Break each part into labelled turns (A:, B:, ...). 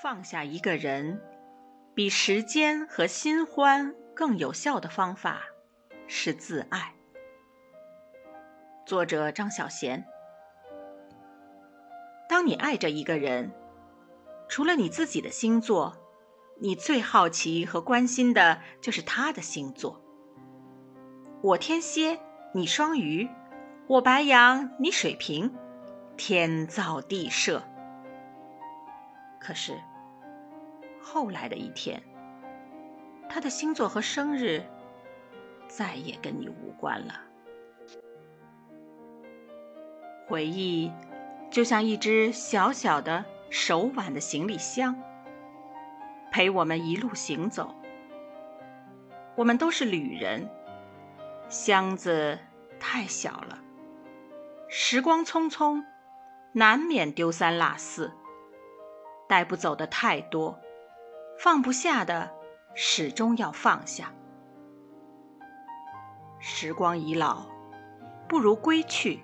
A: 放下一个人，比时间和新欢更有效的方法是自爱。作者张小娴。当你爱着一个人，除了你自己的星座，你最好奇和关心的就是他的星座。我天蝎，你双鱼；我白羊，你水瓶。天造地设。可是，后来的一天，他的星座和生日再也跟你无关了。回忆就像一只小小的手挽的行李箱，陪我们一路行走。我们都是旅人，箱子太小了，时光匆匆，难免丢三落四。带不走的太多，放不下的始终要放下。时光已老，不如归去。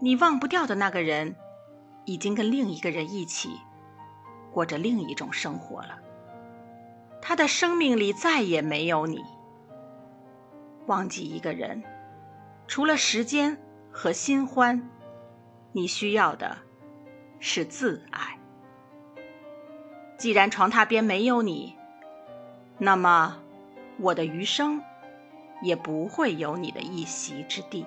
A: 你忘不掉的那个人，已经跟另一个人一起过着另一种生活了。他的生命里再也没有你。忘记一个人，除了时间和新欢，你需要的是自爱。既然床榻边没有你，那么我的余生也不会有你的一席之地。